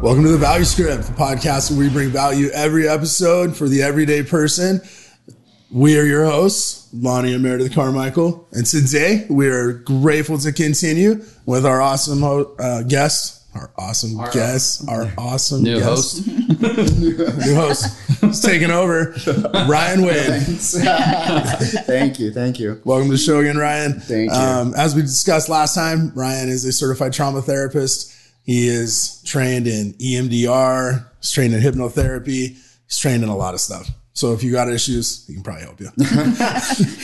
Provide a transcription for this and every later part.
Welcome to the Value Script, the podcast where we bring value every episode for the everyday person. We are your hosts, Lonnie and Meredith Carmichael. And today we are grateful to continue with our awesome ho- uh, guest, our awesome guest, our awesome New guest, host. new host. He's taking over, Ryan Wade. thank you, thank you. Welcome to the show again, Ryan. Thank you. Um, as we discussed last time, Ryan is a certified trauma therapist. He is trained in EMDR, he's trained in hypnotherapy, he's trained in a lot of stuff. So if you got issues, he can probably help you.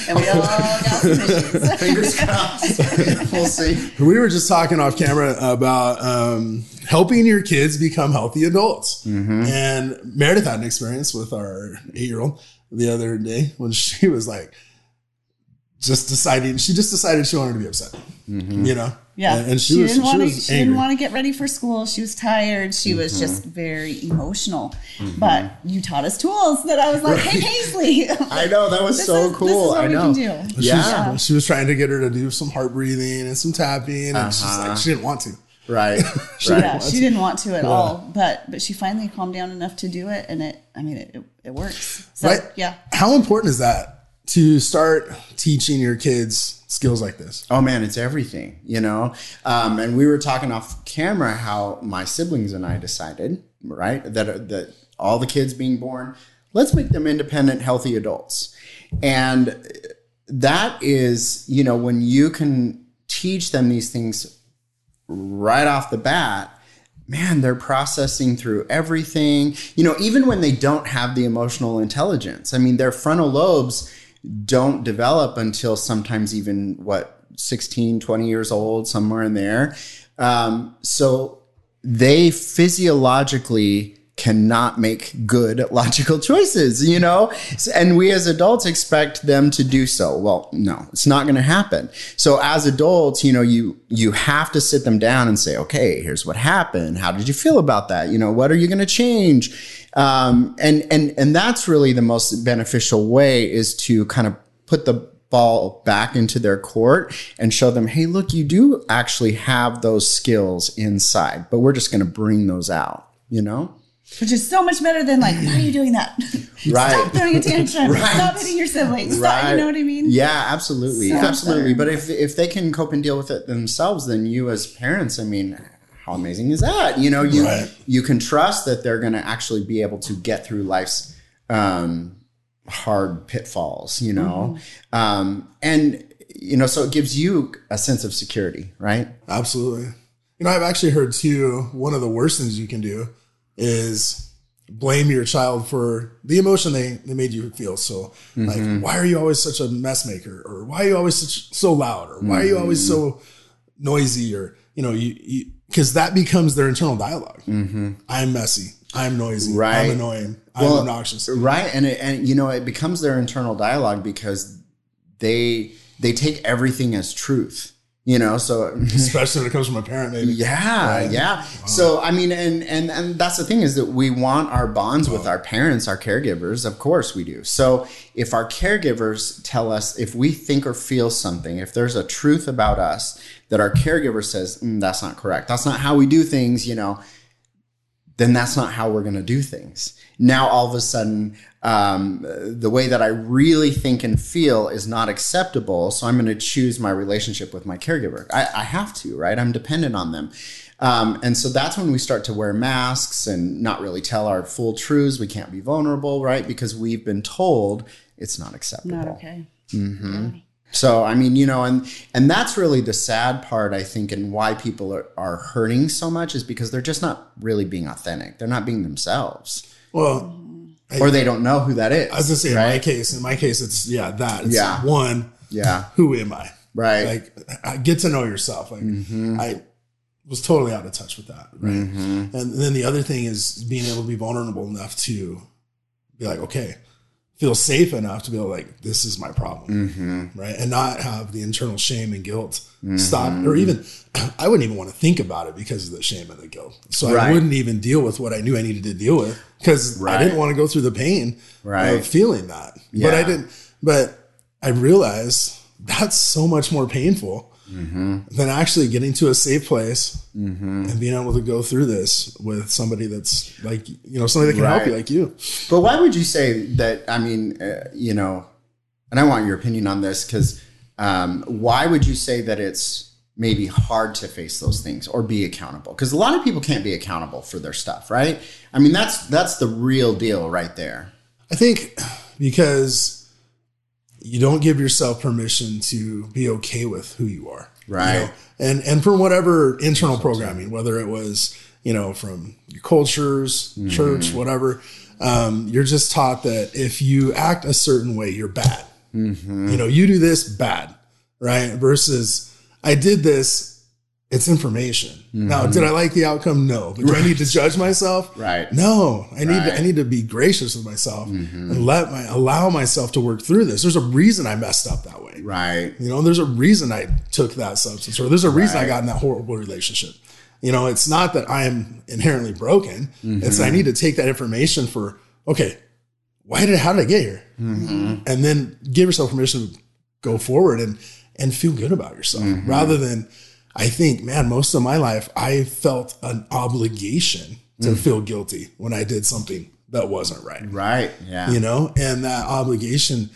And we all got some issues. Fingers crossed. we'll see. we were just talking off camera about um, helping your kids become healthy adults. And Meredith had an experience with our eight year old the other day when she was like, just deciding, she just decided she wanted to be upset, mm-hmm. you know? Yeah, And, and she, was, didn't she want to. was She didn't want to get ready for school. She was tired. She was mm-hmm. just very emotional. Mm-hmm. But you taught us tools that I was like, "Hey, Paisley, I know that was this so is, cool. This is what I we know. can do." She Yeah. was, she was trying to get her to do some heart breathing and some tapping, and she's Uh-huh. like, she didn't want to. Right. Yeah, right. she didn't want to at all, but but she finally calmed down enough to do it, and it. I mean, it it, it works. So Right? yeah, How important is that to start teaching your kids skills like this? Oh man, it's everything, you know. Um, and we were talking off camera how my siblings and I decided, right, that that all the kids being born, let's make them independent, healthy adults, and that is, you know, when you can teach them these things right off the bat man they're processing through everything you know even when they don't have the emotional intelligence i mean their frontal lobes don't develop until sometimes even what 16 20 years old somewhere in there um, so they physiologically cannot make good logical choices, you know? And we as adults expect them to do so. Well, no, it's not going to happen. So as adults, you know, you you have to sit them down and say, "Okay, here's what happened. How did you feel about that? You know, what are you going to change?" Um, and and and that's really the most beneficial way is to kind of put the ball back into their court and show them, hey, look, you do actually have those skills inside, but we're just going to bring those out, you know? which is so much better than like, "Why are you doing that? Right. Stop throwing a tantrum. Right. Stop hitting your siblings. Stop, you know what I mean? Yeah, absolutely. So absolutely. better. But if if they can cope and deal with it themselves, then you as parents, I mean, how amazing is that? You know, you Right. you can trust that they're going to actually be able to get through life's um, hard pitfalls. You know, Mm-hmm. um, and you know, so it gives you a sense of security, right? Absolutely. You know, I've actually heard too, one of the worst things you can do is blame your child for the emotion they, they made you feel. So like, why are you always such a mess maker? Or why are you always such so loud? Or why are you always so noisy? Or, you know, you, you cause that becomes their internal dialog mm-hmm. I'm messy. I'm noisy. Right. I'm annoying. I'm Well, obnoxious. right and it, and you know it becomes their internal dialogue because they they take everything as truth you know so Especially when it comes from a parent, maybe. yeah yeah. So i mean and and and that's the thing is that we want our bonds with our parents our caregivers. Of course we do. So if our caregivers tell us if we think or feel something if there's a truth about us that our caregiver says "Mm, that's not correct. That's not how we do things you know then that's not how we're going to do things. Now, all of a sudden, um, the way that I really think and feel is not acceptable. So I'm going to choose my relationship with my caregiver. I, I have to, right? I'm dependent on them. Um, and so that's when we start to wear masks and not really tell our full truths. We can't be vulnerable, right? Because we've been told it's not acceptable. Not okay. So I mean, you know, and and that's really the sad part, I think, and why people are, are hurting so much is because they're just not really being authentic. They're not being themselves, Well, or they don't know who that is. I was gonna say in my case, in my case, it's yeah, that. It's Yeah. one, Yeah, who am I? right. Like get to know yourself. Like mm-hmm. I was totally out of touch with that. Right. Mm-hmm. And then the other thing is being able to be vulnerable enough to be like, okay, feel safe enough to be like, this is my problem. Mm-hmm. Right. And not have the internal shame and guilt mm-hmm. stop or even I wouldn't even want to think about it because of the shame and the guilt. So I wouldn't even deal with what I knew I needed to deal with because I didn't want to go through the pain Right. of feeling that. But I didn't but I realized that's so much more painful than actually getting to a safe place and being able to go through this with somebody that's like you know somebody that can help you like you. But why would you say that? I mean, uh, you know, and I want your opinion on this because um, why would you say that it's maybe hard to face those things or be accountable? Because a lot of people can't be accountable for their stuff, right? I mean, that's that's the real deal right there. I think because you don't give yourself permission to be okay with who you are. you Right. know? And and from whatever internal programming, whether it was, you know, from your cultures, church, whatever, um, you're just taught that if you act a certain way, you're bad. You know, you do this bad, right? Versus I did this, it's information. Mm-hmm. Now, did I like the outcome? No. But do I need to judge myself? Right. No, I need to, I need to be gracious with myself and mm-hmm. let my allow myself to work through this. There's a reason I messed up that way. Right. You know, there's a reason I took that substance, or there's a reason I got in that horrible relationship. You know, it's not that I am inherently broken. Mm-hmm. It's I need to take that information for okay, why did how did I get here, and then give yourself permission to go forward and and feel good about yourself rather than. I think, man, most of my life I felt an obligation to mm. feel guilty when I did something that wasn't right. Right. Yeah. You know, and that obligation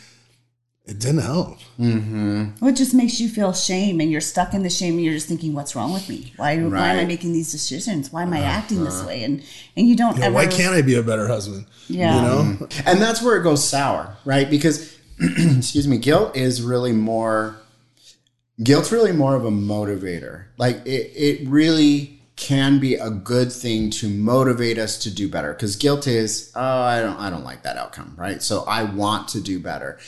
it didn't help. Mm-hmm. Well, it just makes you feel shame, and you're stuck in the shame, and you're just thinking, "What's wrong with me? Why, why am I making these decisions? Why am I uh-huh. acting this way?" And and you don't You know, ever. why can't I be a better husband? Yeah. You know? Mm-hmm. and that's where it goes sour, right? Because, excuse me, guilt is really more. Guilt's really more of a motivator. Like it, it really can be a good thing to motivate us to do better. Because guilt is, oh, I don't, I don't like that outcome, right? So I want to do better.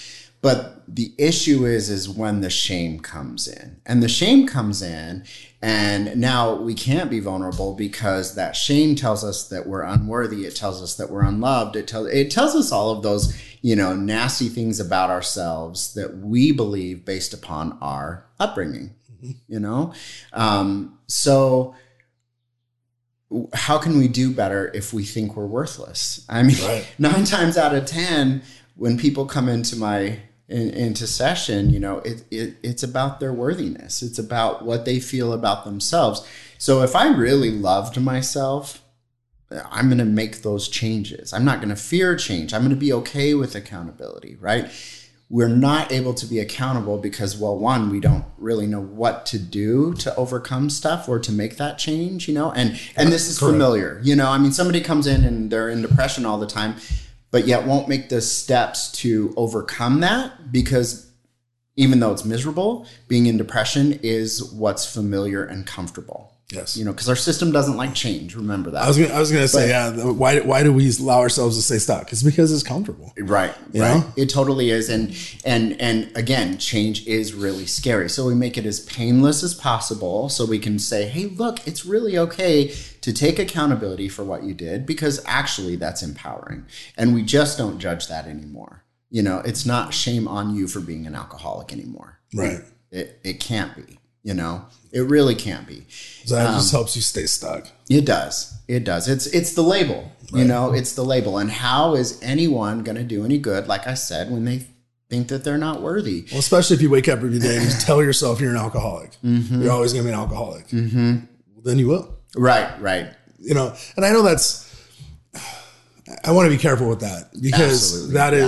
But the issue is, is when the shame comes in, and the shame comes in, and now we can't be vulnerable because that shame tells us that we're unworthy. It tells us that we're unloved. It tells it tells us all of those you know nasty things about ourselves that we believe based upon our upbringing. You know, um, so how can we do better if we think we're worthless? I mean, Right. nine times out of ten, when people come into my in, into session, you know, it, it it's about their worthiness. It's about what they feel about themselves. So if I really loved myself, I'm going to make those changes. I'm not going to fear change. I'm going to be okay with accountability, right? We're not able to be accountable because, well, one, we don't really know what to do to overcome stuff or to make that change, you know. And and this is Correct. familiar, you know. I mean, somebody comes in and they're in depression all the time, but yet won't make the steps to overcome that because even though it's miserable, being in depression is what's familiar and comfortable. Yes. You know, because our system doesn't like change. Remember that. I was gonna, I was gonna say, yeah. Why why do we allow ourselves to stay stuck? It's because it's comfortable. Right, You right. know? It totally is, and and and again, change is really scary. So we make it as painless as possible, so we can say, "Hey, look, it's really okay to take accountability for what you did," because actually, that's empowering, and we just don't judge that anymore. You know, it's not shame on you for being an alcoholic anymore. Right. It it can't be. You know, it really can't be. So that Um, just helps you stay stuck. It does. It does. It's it's the label. You know, it's the label. And how is anyone going to do any good? Like I said, when they think that they're not worthy. Well, especially if you wake up every day and you tell yourself you're an alcoholic. Mm-hmm. You're always gonna be an alcoholic. Mm-hmm. Well, then you will. Right. Right. You know, and I know that's. I want to be careful with that because Absolutely, that yeah.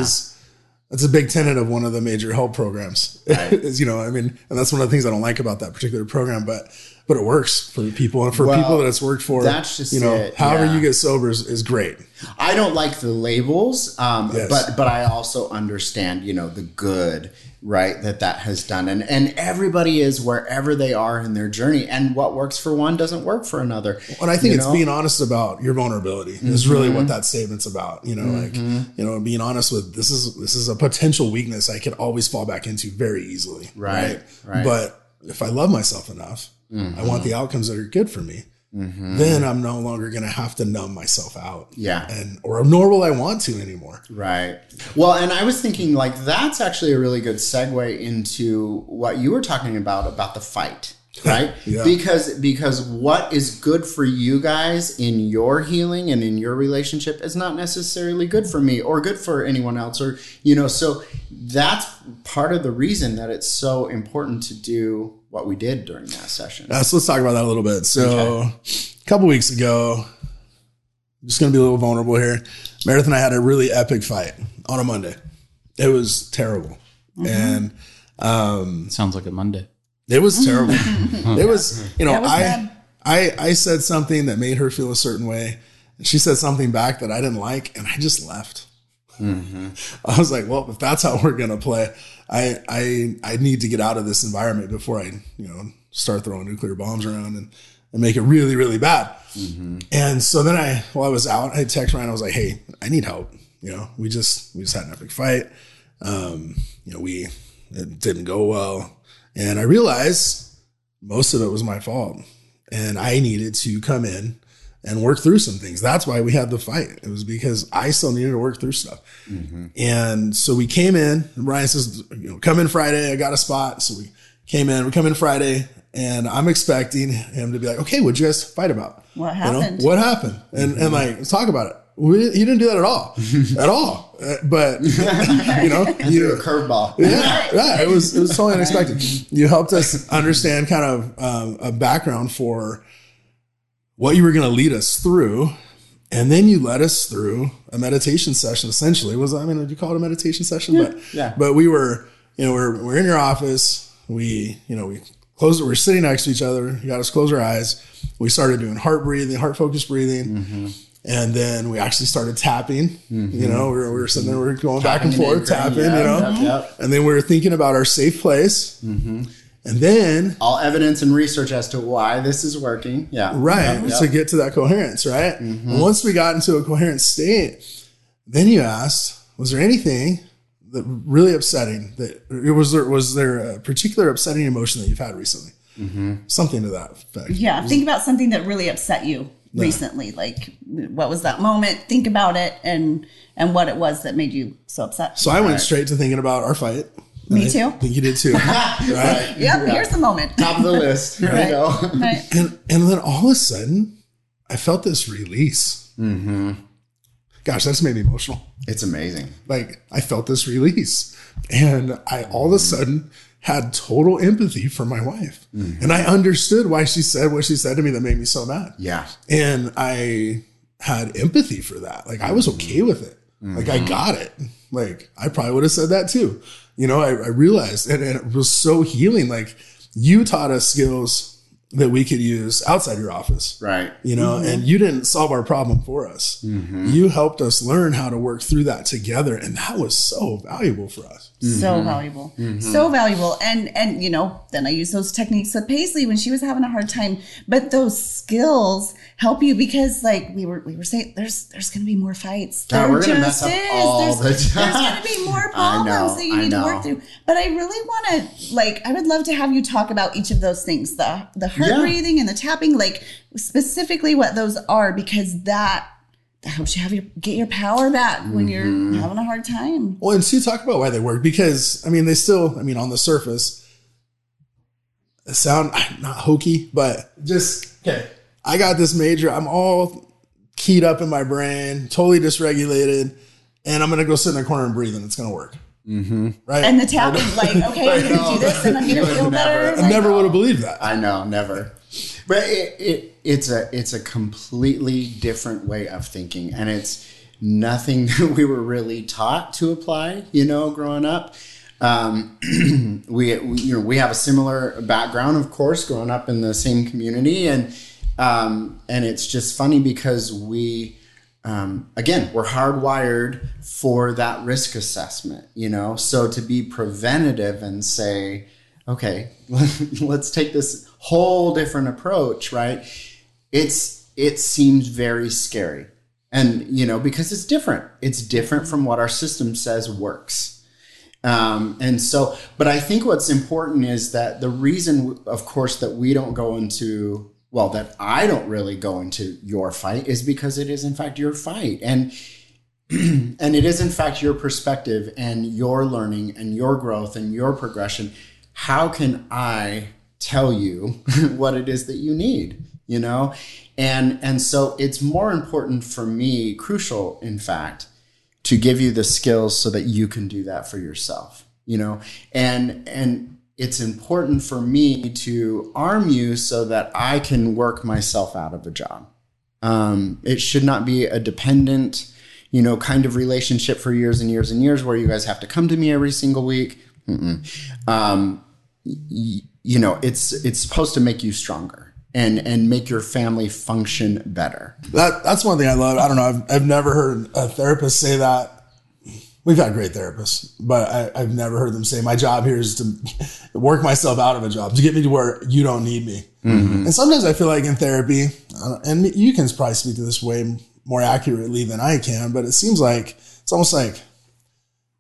That's a big tenet of one of the major help programs. Right. is you know, I mean, and that's one of the things I don't like about that particular program, but but it works for people and for Well, people that it's worked for. that's just you know, it, however yeah. you get sober is, is great. I don't like the labels, um, Yes. but but I also understand, you know, the good, right? That that has done, and and everybody is wherever they are in their journey, and what works for one doesn't work for another. And I think it's know? being honest about your vulnerability is really Mm-hmm. what that statement's about. You know, like you know, being honest with this is this is a potential weakness I could always fall back into very easily. Right, right. But if I love myself enough, Mm-hmm. I want the outcomes that are good for me. Mm-hmm. Then I'm no longer going to have to numb myself out. Yeah. and or nor will I want to anymore. Right. Well, and I was thinking like that's actually a really good segue into what you were talking about about the fight, right? Yeah. Because because what is good for you guys in your healing and in your relationship is not necessarily good for me or good for anyone else or you know, so that's part of the reason that it's so important to do what we did during that session. Uh, so let's talk about that a little bit. So a couple weeks ago, I'm just going to be a little vulnerable here. Meredith and I had a really epic fight on a Monday. It was terrible. And um, Sounds like a Monday. it was terrible. it was, you know, was I, bad. I, I said something that made her feel a certain way. And she said something back that I didn't like. And I just left. I was like, well, if that's how we're gonna play, I I I need to get out of this environment before I you know start throwing nuclear bombs around and, and make it really really bad. And so then I while I was out, I texted Ryan. I was like, hey, I need help. You know, we just we just had an epic fight. Um, you know, we it didn't go well, and I realized most of it was my fault, and I needed to come in and work through some things. That's why we had the fight. It was because I still needed to work through stuff. And so we came in, and Ryan says, you know, come in Friday. I got a spot. So we came in, we come in Friday and I'm expecting him to be like, okay, what'd you guys fight about? What happened? You know, happened? what happened? And, and like, let's talk about it. We, he didn't do that at all, at all. Uh, But you know, Threw a curveball. yeah, yeah, it was it was totally unexpected. You helped us understand kind of um, a background for what you were going to lead us through, and then you led us through a meditation session. Essentially, was I mean, would you call it a meditation session? But Yeah. but we were, you know, we're we're in your office. We, you know, we closed. We're sitting next to each other. You got us close our eyes. We started doing heart breathing, heart focused breathing. And then we actually started tapping. You know, we were, we were sitting there, we were going back and forth, and tapping. anchoring, you know, yep, yep, and then we were thinking about our safe place. And then, All evidence and research as to why this is working. Yeah. right, Yep, yep. to get to that coherence, right? And once we got into a coherent state, then you asked, was there anything that really upsetting that was there was there a particular upsetting emotion that you've had recently? Mm-hmm. Something to that effect. Yeah, think about something that really upset you recently. Like, what was that moment? Think about it and and what it was that made you so upset. So I went straight to thinking about our fight. Me And I too. think you did too, right? Yep, here's the moment. Top of the list. There Right. you go. Right. And and then all of a sudden, I felt this release. Mm-hmm. Gosh, that's made me emotional. It's amazing. like I felt this release and I all of a sudden had total empathy for my wife. Mm-hmm. And I understood why she said what she said to me that made me so mad. Yeah. And I had empathy for that. Like I was mm-hmm. okay with it. Like I got it. Like I probably would have said that too. You know, I, I realized and, and it was so healing. Like you taught us skills that we could use outside your office Right. you know mm-hmm. and you didn't solve our problem for us mm-hmm. you helped us learn how to work through that together and that was so valuable for us So mm-hmm. valuable. So valuable. And and you know, then I use those techniques with Paisley when she was having a hard time. But those skills help you because like we were we were saying there's there's gonna be more fights. Yeah, There we're gonna just mess up all There's, the time. there's gonna be more problems know, that you I need to work through. But I really wanna like I would love to have you talk about each of those things. The the heart Yeah. breathing and the tapping, like specifically what those are, because that that helps you have your get your power back when Mm-hmm. you're having a hard time. well and Sue talk about why they work because i mean they still i mean on the surface they sound not hokey but just okay i got this major i'm all keyed up in my brain totally dysregulated and i'm gonna go sit in the corner and breathe and it's gonna work mm-hmm. right And the tapping, like, okay, I'm gonna do this and I'm gonna feel better. i Like, never would have believed that I know, never. But it, it it's a it's a completely different way of thinking, and it's nothing that we were really taught to apply. You know, growing up, um, we, we you know we have a similar background, of course, growing up in the same community, and um, and it's just funny because we. Um, again, we're hardwired for that risk assessment, you know. So to be preventative and say, okay, let's take this whole different approach, right? It's it seems very scary. And you know, because it's different. It's different from what our system says works. Um, and so, but I think what's important is that the reason, of course, that we don't go into, well, that I don't really go into your fight is because it is, in fact, your fight. And and it is in fact your perspective and your learning and your growth and your progression. How can i tell you what it is that you need you know? And and so it's more important for me crucial in fact to give you the skills so that you can do that for yourself you know? And and it's important for me to arm you so that I can work myself out of a job. Um, it should not be a dependent, you know, kind of relationship for years and years and years where you guys have to come to me every single week. Um, y- you know, it's it's supposed to make you stronger and and make your family function better. That that's one thing I love. I don't know. I've, I've never heard a therapist say that. We've had great therapists, but I, I've never heard them say, "My job here is to work myself out of a job to get me to where you don't need me." And sometimes I feel like in therapy, uh, and you can probably speak to this way more accurately than I can, but it seems like it's almost like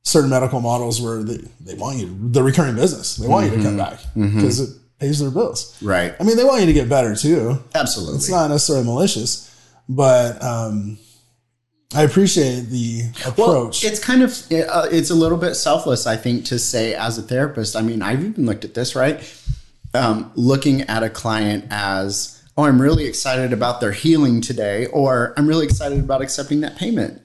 certain medical models where they, they want you to, the recurring business. They want you to come back because it pays their bills. Right. I mean, they want you to get better too. Absolutely. It's not necessarily malicious, but um, I appreciate the approach. Well, it's kind of uh, it's a little bit selfless, I think, to say as a therapist. I mean, I've even looked at this right, um, looking at a client as, oh, I'm really excited about their healing today, or I'm really excited about accepting that payment.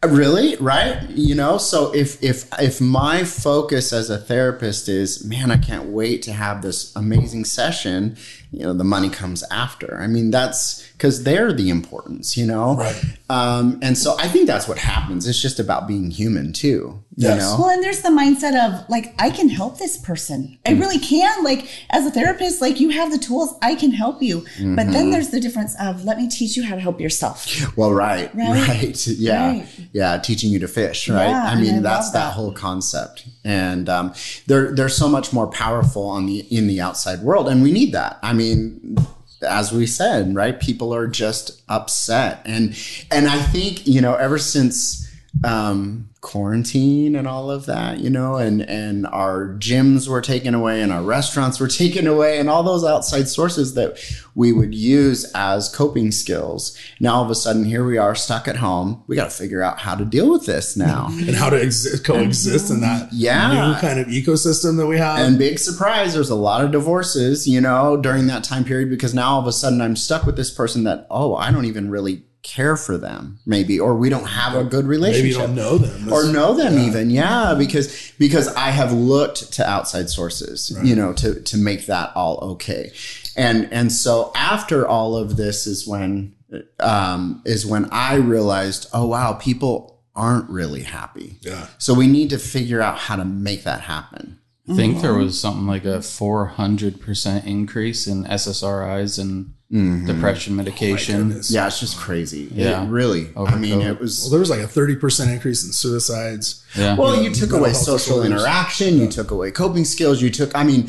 Uh, Really, right? You know, so if if if my focus as a therapist is, man, I can't wait to have this amazing session, you know, the money comes after. I mean, that's because they're the importance, you know. Right. Um, and so I think that's what happens. It's just about being human too. You Yes. know? Well, and there's the mindset of like, I can help this person. I Mm. really can. Like, as a therapist, like, you have the tools, I can help you. But Mm-hmm. then there's the difference of, let me teach you how to help yourself. Well, right, Right. right, yeah, Right. yeah, teaching you to fish, right? Yeah, I mean, I that's that. that. whole concept, and um, they're they're so much more powerful on the in the outside world, and we need that. I mean, as we said, right? People are just upset, and and I think you know, ever since um, quarantine and all of that, you know, and and our gyms were taken away and our restaurants were taken away and all those outside sources that we would use as coping skills. Now all of a sudden here we are stuck at home. We got to figure out how to deal with this now. and how to exist, coexist in that Yeah. new kind of ecosystem that we have. And big surprise, there's a lot of divorces, you know, during that time period because now all of a sudden I'm stuck with this person that, oh, I don't even really care for them, maybe, or we don't have a good relationship. Maybe you don't know them. or know them even yeah because because i have looked to outside sources you know to to make that all okay and and so after all of this is when um is when i realized oh wow people aren't really happy Yeah. so we need to figure out how to make that happen I think there was something like a 400% increase in SSRIs and depression medication. goodness. yeah it's just crazy Yeah. It really i mean Over it was Well, there was like a 30% increase in suicides. yeah. Well, you you know, took away social disorders. interaction, you took away coping skills, you took, I mean,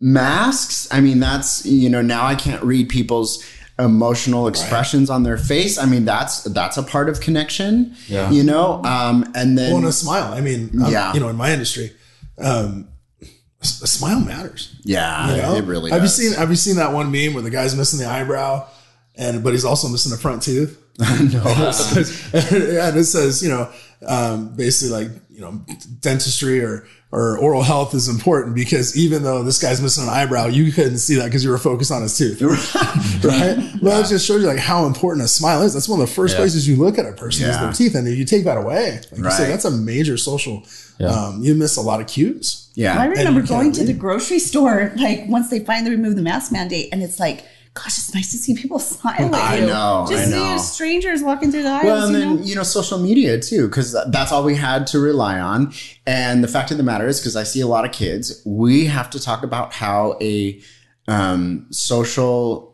masks. I mean, that's, you know, now I can't read people's emotional expressions on their face. I mean, that's, that's a part of connection, Yeah. you know? Um, and then, Well, and a smile. I mean, I'm- Yeah. you know, in my industry, um, a smile matters. yeah, you know? it really have does. you seen Have you seen that one meme where the guy's missing the eyebrow, and but he's also missing the front tooth? no. and it says, you know, um, basically like, you know, dentistry or, or oral health is important because even though this guy's missing an eyebrow, you couldn't see that because you were focused on his tooth. right? Well, that just shows you like how important a smile is. That's one of the first Yeah. places you look at a person is their teeth. And if you take that away, like you Right. said, that's a major social, Yeah. um, you miss a lot of cues. Yeah. I remember going can't to the grocery store, like once they finally removed the mask mandate, and it's like, gosh, it's nice to see people smile at I know, Just I know. see strangers walking through the aisles. Well, and you then know? you know social media too, because that's all we had to rely on. And the fact of the matter is, because I see a lot of kids, we have to talk about how a um, social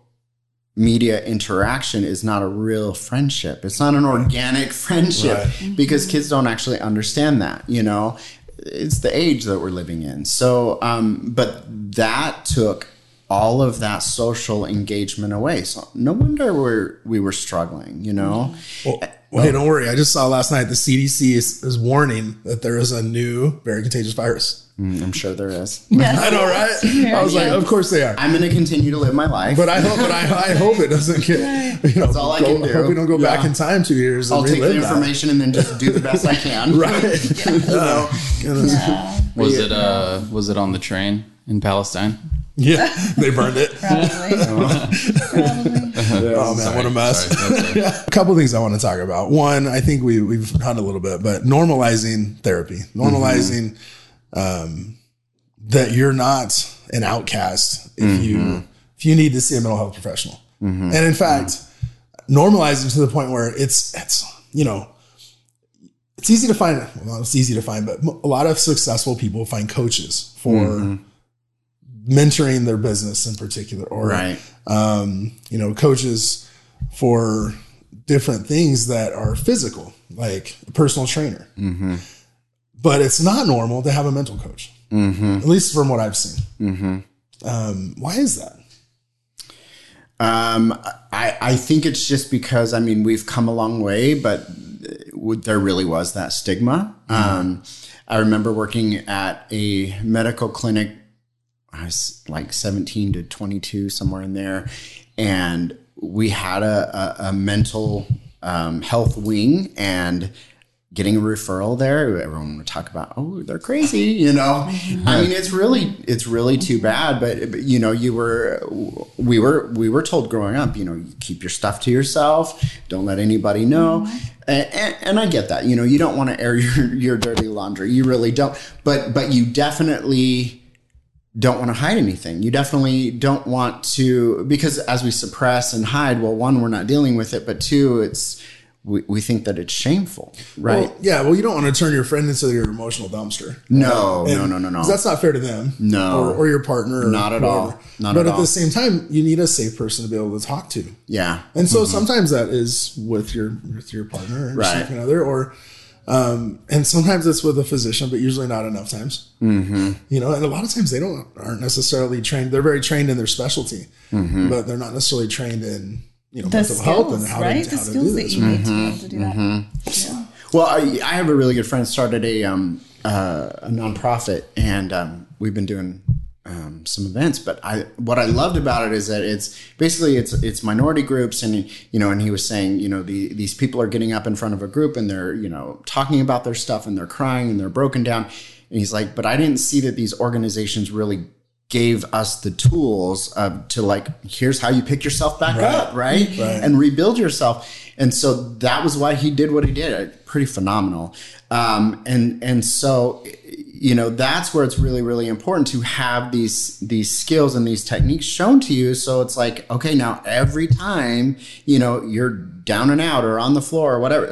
media interaction is not a real friendship. It's not an organic friendship Right. because kids don't actually understand that. You know, it's the age that we're living in. So, um, but that took all of that social engagement away. So no wonder we're we were struggling. You know. Well, well, hey, don't worry. I just saw last night the CDC is, is warning that there is a new very contagious virus. Mm, I'm sure there is. I know, right? I was like, of course they are. I'm going to continue to live my life. But I hope, but I, I hope it doesn't get. You know, That's all I go- can do. Hope we don't go back in time two years. I'll take the relive that. information and then just do the best I can. Right. You know? Goodness. was it uh was it on the train in Palestine? Yeah, they burned it. Probably. Uh-huh. Probably. Oh man, what a mess. Sorry, that's a- a couple things I want to talk about. One, I think we we've had a little bit, but normalizing therapy, normalizing um, that you're not an outcast if mm-hmm. you if you need to see a mental health professional. Mm-hmm. And in fact, normalizing to the point where it's it's you know it's easy to find well it's easy to find but a lot of successful people find coaches for mm-hmm. Mentoring their business in particular or Right. um, you know coaches for different things that are physical like a personal trainer but it's not normal to have a mental coach at least from what i've seen um, why is that Um, I, I think it's just because, I mean, we've come a long way, but there really was that stigma. Um, I remember working at a medical clinic. I was like 17 to 22, somewhere in there. And we had a, a, a mental um, health wing and getting a referral there. Everyone would talk about oh they're crazy you know? I mean it's really it's really too bad but, but you know you were we were we were told growing up you know you keep your stuff to yourself. Don't let anybody know. And, and, and i get that. You know you don't want to air your, your dirty laundry. You really don't. But but you definitely don't want to hide anything. You definitely don't want to because as we suppress and hide, well, one, we're not dealing with it, but two, it's we, we think that it's shameful, right? Well, yeah, well, you don't want to turn your friend into your emotional dumpster. no, And- no, no, no, no. That's not fair to them. No. Or, or your partner. Or Not at all. Not but at at, all. the same time, you need a safe person to be able to talk to. yeah, And so sometimes that is with your with your partner or Mm-hmm. Right. significant other, or um, and sometimes it's with a physician, but usually not enough times. Mm-hmm. You know, and a lot of times they don't aren't necessarily trained. They're very trained in their specialty, Mm-hmm. but they're not necessarily trained in you know The mental health and how right? to The how to do skills that this. you need to Mm-hmm. able to do that. Yeah. Well, I, I have a really good friend started a um, uh, a nonprofit, and um, we've been doing um, some events. But I what I loved about it is that it's basically it's it's minority groups, and you know, and he was saying, you know, the, these people are getting up in front of a group and they're you know talking about their stuff and they're crying and they're broken down, and he's like, but I didn't see that these organizations really gave us the tools uh, to like here's how you pick yourself back up right? and rebuild yourself. And so that was why he did what he did. Pretty phenomenal. Um, and and so you know that's where it's really really important to have these these skills and these techniques shown to you. So it's like okay now every time you know you're down and out or on the floor or whatever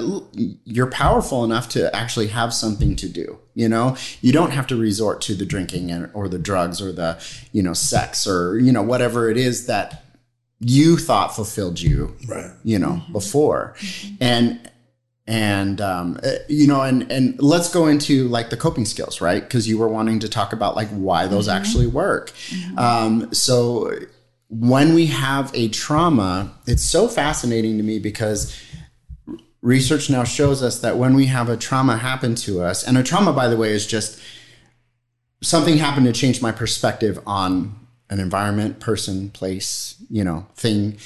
you're powerful enough to actually have something to do you know? You don't have to resort to the drinking and, or the drugs or the you know sex or you know whatever it is that you thought fulfilled you Right. you know mm-hmm. before. And and um, uh, you know and and let's go into like the coping skills right? Because you were wanting to talk about like why those actually work. Um, so when we have a trauma it's so fascinating to me because research now shows us that when we have a trauma happen to us and a trauma by the way is just something happened to change my perspective on an environment, person, place, you know, thing.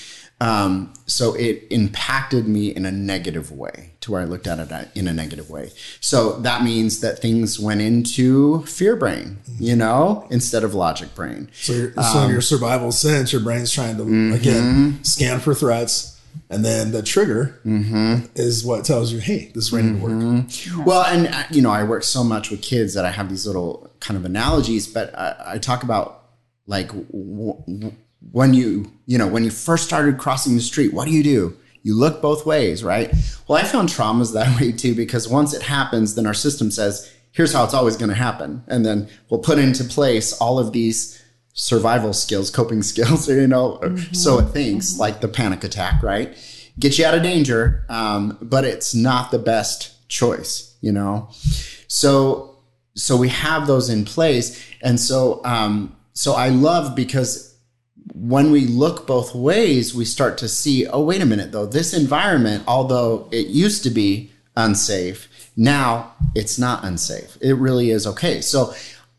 Um, so it impacted me in a negative way to where I looked at it in a negative way. So that means that things went into fear brain, you know, instead of logic brain. So, you're, so Um, your survival sense, your brain's trying to mm-hmm. again scan for threats, and then the trigger Mm-hmm. is what tells you, "Hey, this is ready to work." Well, and uh, you know, I work so much with kids that I have these little kind of analogies, but I, I talk about like w- w- when you, you know, when you first started crossing the street, what do you do? You look both ways, right? Well, I found traumas that way too, because once it happens, then our system says, here's how it's always going to happen. And then we'll put into place all of these survival skills, coping skills, you know, or so it thinks, like the panic attack, right? Get you out of danger, um, but it's not the best choice, you know? So, so we have those in place. And so, um, so I love because when we look both ways, we start to see, oh, wait a minute, though, this environment, although it used to be unsafe, now it's not unsafe. It really is okay. So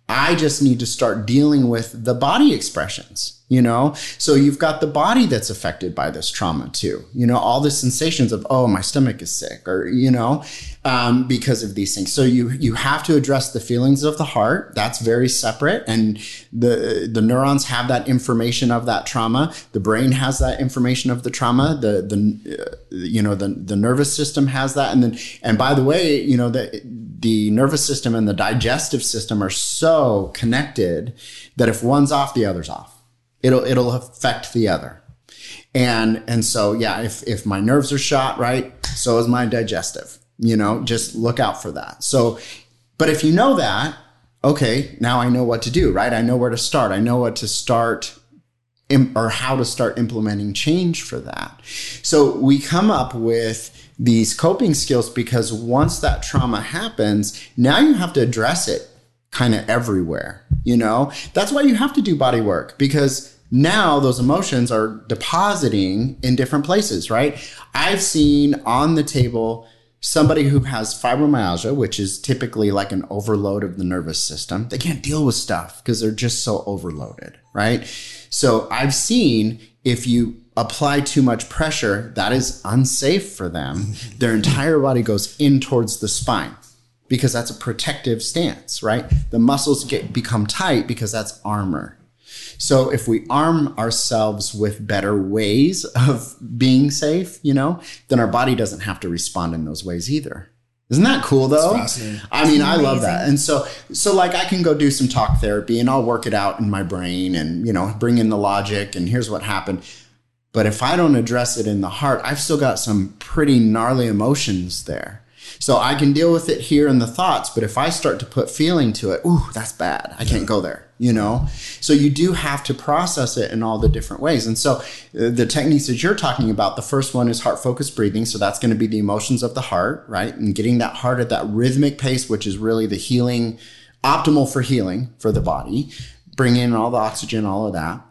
I just need to start dealing with the body expressions, you know? So you've got the body that's affected by this trauma too, you know, all the sensations of, oh, my stomach is sick or, you know, um, because of these things. So you, you have to address the feelings of the heart. That's very separate. And the, the neurons have that information of that trauma. The brain has that information of the trauma. The, the, uh, you know, the, the nervous system has that. And then, and by the way, you know, the, the nervous system and the digestive system are so connected that if one's off, the other's off. It'll it'll affect the other. And and so yeah, if if my nerves are shot, right, so is my digestive. You know, just look out for that. So, but if you know that, okay, now I know what to do, right? I know where to start. I know what to start or how to start implementing change for that. So we come up with these coping skills because once that trauma happens, now you have to address it kind of everywhere. You know, that's why you have to do body work because now those emotions are depositing in different places, right? I've seen on the table somebody who has fibromyalgia, which is typically like an overload of the nervous system. They can't deal with stuff because they're just so overloaded, right? So I've seen if you apply too much pressure, that is unsafe for them. Their entire body goes in towards the spine because that's a protective stance, right? The muscles get become tight because that's armor. So if we arm ourselves with better ways of being safe, you know, then our body doesn't have to respond in those ways either. Isn't that cool though? I mean, I love that. And so, so like I can go do some talk therapy and I'll work it out in my brain and, you know, bring in the logic and here's what happened. But if I don't address it in the heart, I've still got some pretty gnarly emotions there. So I can deal with it here in the thoughts, but if I start to put feeling to it, ooh, that's bad. I can't go there, you know? So you do have to process it in all the different ways. And so uh, the techniques that you're talking about, the first one is heart focused breathing. So that's going to be the emotions of the heart, right? And getting that heart at that rhythmic pace, which is really the healing, optimal for healing for the body. Bring in all the oxygen, all of that.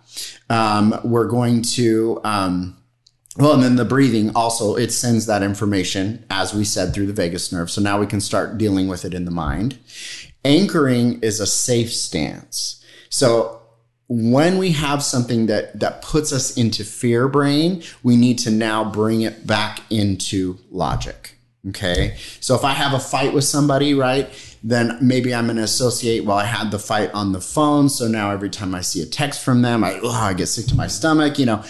Um, we're going to, um, well, and then the breathing also, it sends that information, as we said, through the vagus nerve. So now we can start dealing with it in the mind. Anchoring is a safe stance. So when we have something that, that puts us into fear brain, we need to now bring it back into logic. Okay. So if I have a fight with somebody, right, then maybe I'm going to associate, well, I had the fight on the phone. So now every time I see a text from them, I, oh, I get sick to my stomach, you know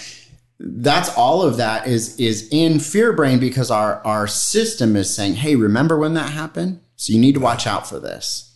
that's all of that is is in fear brain because our our system is saying hey remember when that happened? So you need to watch out for this.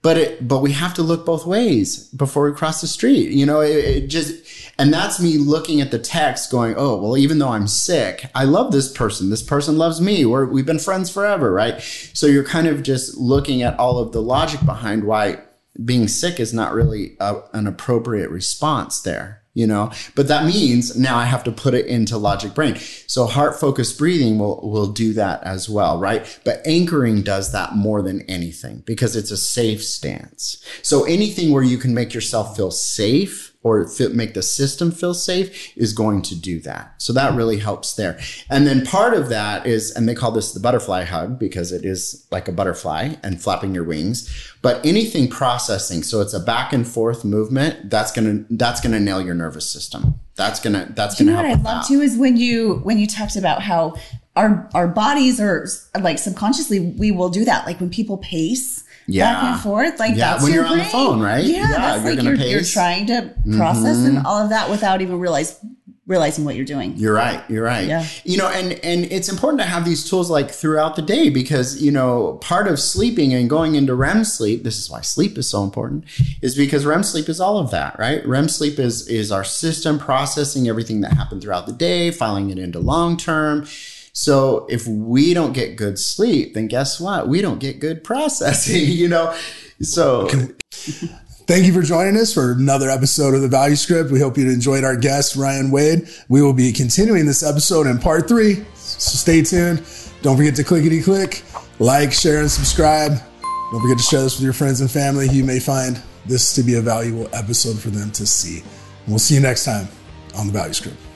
But it but we have to look both ways before we cross the street. You know it, it just and that's me looking at the text going oh well even though i'm sick i love this person. This person loves me. We're, we've been friends forever right? So you're kind of just looking at all of the logic behind why being sick is not really a, an appropriate response there you know but that means now i have to put it into logic brain so heart focused breathing will will do that as well right but anchoring does that more than anything because it's a safe stance so anything where you can make yourself feel safe or make the system feel safe is going to do that. So that really helps there. And then part of that is, and they call this the butterfly hug because it is like a butterfly and flapping your wings. But anything processing, so it's a back and forth movement. That's gonna that's gonna nail your nervous system. That's gonna that's gonna you know help. What I love that. too is when you when you talked about how our our bodies are like subconsciously we will do that. Like when people pace yeah. back and forth. Like yeah, that's when your you're on the phone, right? Yeah, Yeah, that's you're like you're, you're trying to process and mm-hmm. all of that without even realize realizing what you're doing. You're right. You're right. Yeah. You know, and and it's important to have these tools like throughout the day because you know part of sleeping and going into REM sleep. This is why sleep is so important. Is because REM sleep is all of that, right? REM sleep is is our system processing everything that happened throughout the day, filing it into long term. So if we don't get good sleep, then guess what? We don't get good processing. You know. So Thank you for joining us for another episode of the Value Script. We hope you enjoyed our guest, Ryan Wade. We will be continuing this episode in part three. So stay tuned. Don't forget to clickety click, like, share, and subscribe. Don't forget to share this with your friends and family. You may find this to be a valuable episode for them to see. And we'll see you next time on the Value Script.